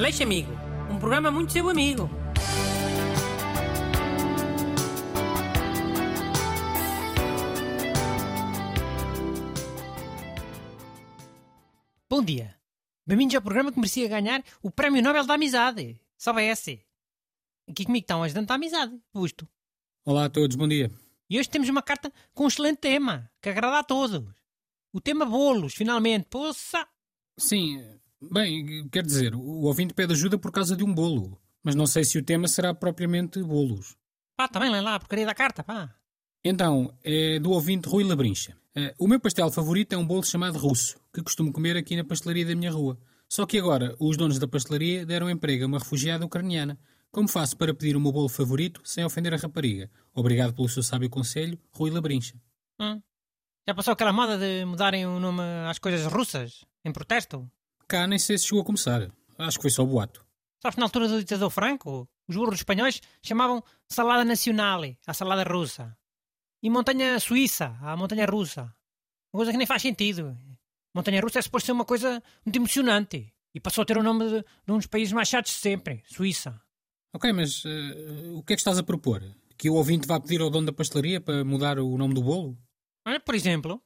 Aleixo Amigo, um programa muito seu amigo. Bom dia. Bem-vindos ao programa que merecia ganhar o Prémio Nobel da Amizade. Soubesse. Aqui comigo está um ajudante da amizade, Busto. Olá a todos, bom dia. E hoje temos uma carta com um excelente tema, que agrada a todos. O tema bolos, finalmente. Poça! Sim, bem, quer dizer, o ouvinte pede ajuda por causa de um bolo, mas não sei se o tema será propriamente bolos. Pá, também lê lá a porcaria da carta, pá. Então, é do ouvinte Rui Labrincha. Eh, O meu pastel favorito é um bolo chamado russo, que costumo comer aqui na pastelaria da minha rua. Só que agora, os donos da pastelaria deram emprego a uma refugiada ucraniana. Como faço para pedir o meu bolo favorito sem ofender a rapariga? Obrigado pelo seu sábio conselho, Rui Labrincha. Hum. Já passou aquela moda de mudarem o nome às coisas russas, em protesto? Cá nem sei se chegou a começar. Acho que foi só boato. Sabes que na altura do ditador Franco, os burros espanhóis chamavam salada nacional à salada russa. E montanha suíça à montanha russa. Uma coisa que nem faz sentido. Montanha russa é suposto ser uma coisa muito emocionante. E passou a ter o nome de, de um dos países mais chatos de sempre, Suíça. Ok, mas eh, o que é que estás a propor? Que o ouvinte vá pedir ao dono da pastelaria para mudar o nome do bolo? Por exemplo,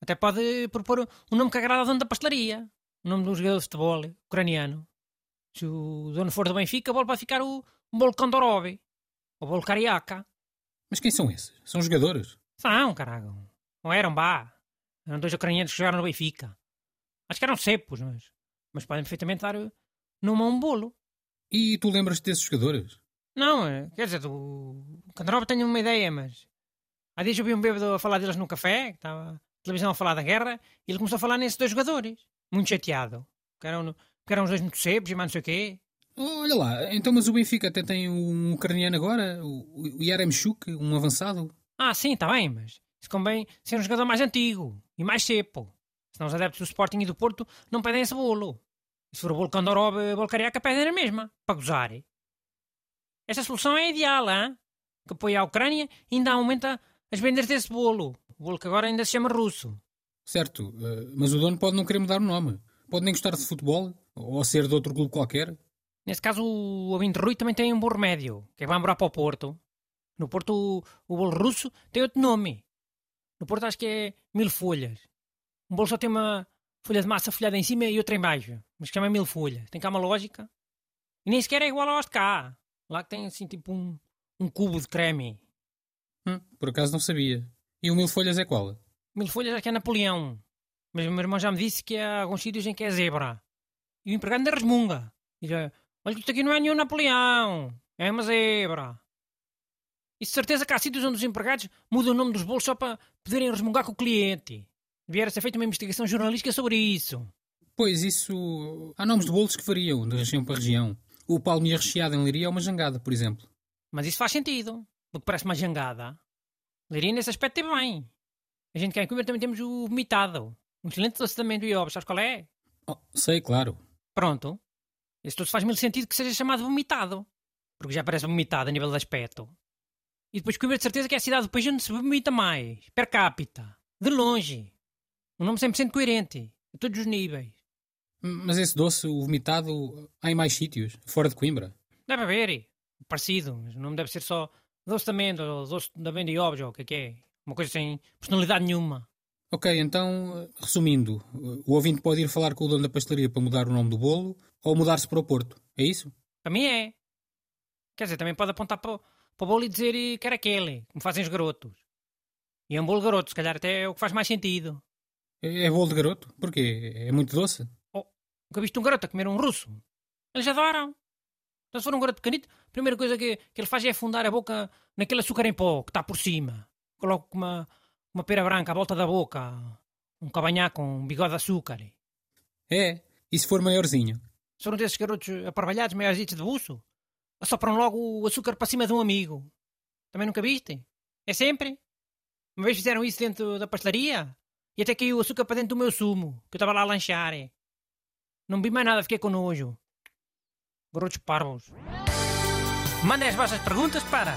até pode propor um nome que agrada ao dono da pastelaria. O nome de um jogador de futebol ucraniano. Se o dono for do Benfica, o bolo pode ficar o bolo Kondorov. Ou bolo Carioca. Mas quem são esses? São jogadores? São, caralho. Não eram, bah. Eram dois ucranianos que jogaram no Benfica. Acho que eram cepos, mas, mas podem perfeitamente dar uh, nome a um bolo. E tu lembras-te desses jogadores? Não, eh, quer dizer, o Kondorov tenho uma ideia, mas... Há dias eu vi um bêbado a falar deles no café, que estava a televisão a falar da guerra, e ele começou a falar nesses dois jogadores. Muito chateado. Que eram, que eram os dois muito cepos e mais não sei o quê. Olha lá, então mas o Benfica até tem um ucraniano agora, o o Yaremchuk, um avançado. Ah, sim, está bem, mas isso convém ser um jogador mais antigo e mais cepo. Senão os adeptos do Sporting e do Porto não pedem esse bolo. E se for o bolo Kondorov, a bolo Carioca, pedem na mesma, para gozar. Esta solução é ideal, hein? que apoia a Ucrânia e ainda aumenta as vendas desse bolo. O bolo que agora ainda se chama russo. Certo, eh, mas o dono pode não querer mudar o nome. Pode nem gostar de futebol, ou ser de outro clube qualquer. Nesse caso, o ouvinte Rui também tem um bom remédio, que é vai morar para o Porto. No Porto, o, o bolo russo tem outro nome. No Porto, acho que é mil folhas. Um bolo só tem uma folha de massa folhada em cima e outra em baixo. Mas chama mil folhas. Tem cá uma lógica. E nem sequer é igual aos de cá. Lá que tem assim tipo um, um cubo de creme. Hum, por acaso não sabia. E o Mil Folhas é qual? Mil folhas acho que é Napoleão. Mas o meu irmão já me disse que há alguns sítios em que é zebra. E o empregado ainda resmunga. Diz, olha que isto aqui não é nenhum Napoleão. É uma zebra. E de certeza que há sítios onde os empregados mudam o nome dos bolos só para poderem resmungar com o cliente. Devia ser feita uma investigação jornalística sobre isso. Pois isso. Há nomes de bolos que variam de região para região. O palmier recheado em Leiria é uma jangada, por exemplo. Mas isso faz sentido. Porque parece uma jangada. Leiria nesse aspecto teve bem. A gente cá em Coimbra também temos o vomitado. Um excelente doce de amendoim obras. Sabes qual é? Oh, sei, claro. Pronto. Esse doce faz mil sentido que seja chamado vomitado. Porque já parece vomitado a nível de aspecto. E depois Coimbra de certeza que é a cidade do país onde se vomita mais. Per capita. De longe. Um nome 100% coerente. A todos os níveis. Mas esse doce, o vomitado, há em mais sítios, fora de Coimbra. Deve haver. Parecido. Mas o nome deve ser só doce de amêndoa ou doce de amêndoa e ovos ou o que é que é. Uma coisa sem personalidade nenhuma. Ok, então, resumindo, o ouvinte pode ir falar com o dono da pastelaria para mudar o nome do bolo ou mudar-se para o Porto. É isso? Para mim é. Quer dizer, também pode apontar para, o- para o bolo e dizer que era aquele, como fazem os garotos. E é um bolo garoto, se calhar até é o que faz mais sentido. É, é bolo de garoto? Porquê? É muito doce? Nunca viste um garoto a comer um russo? Eles adoram. Então, se for um garoto pequenito, a primeira coisa que, que ele faz é afundar a boca naquele açúcar em pó que está por cima. Coloca uma, uma pera branca à volta da boca, um cavanhaque com um bigode de açúcar. É, e se for maiorzinho? Um desses garotos aparvalhados, maiores de buço, assopram logo o açúcar para cima de um amigo. Também nunca viste? É sempre? Uma vez fizeram isso dentro da pastelaria e até caiu o açúcar para dentro do meu sumo, que eu estava lá a lanchar. Não vi mais nada, fiquei com nojo. Garotos parvos. Mandem as vossas perguntas para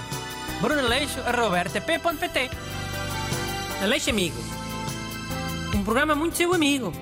brunaleixo.rtp.pt Aleixo Amigo. Um programa muito seu amigo.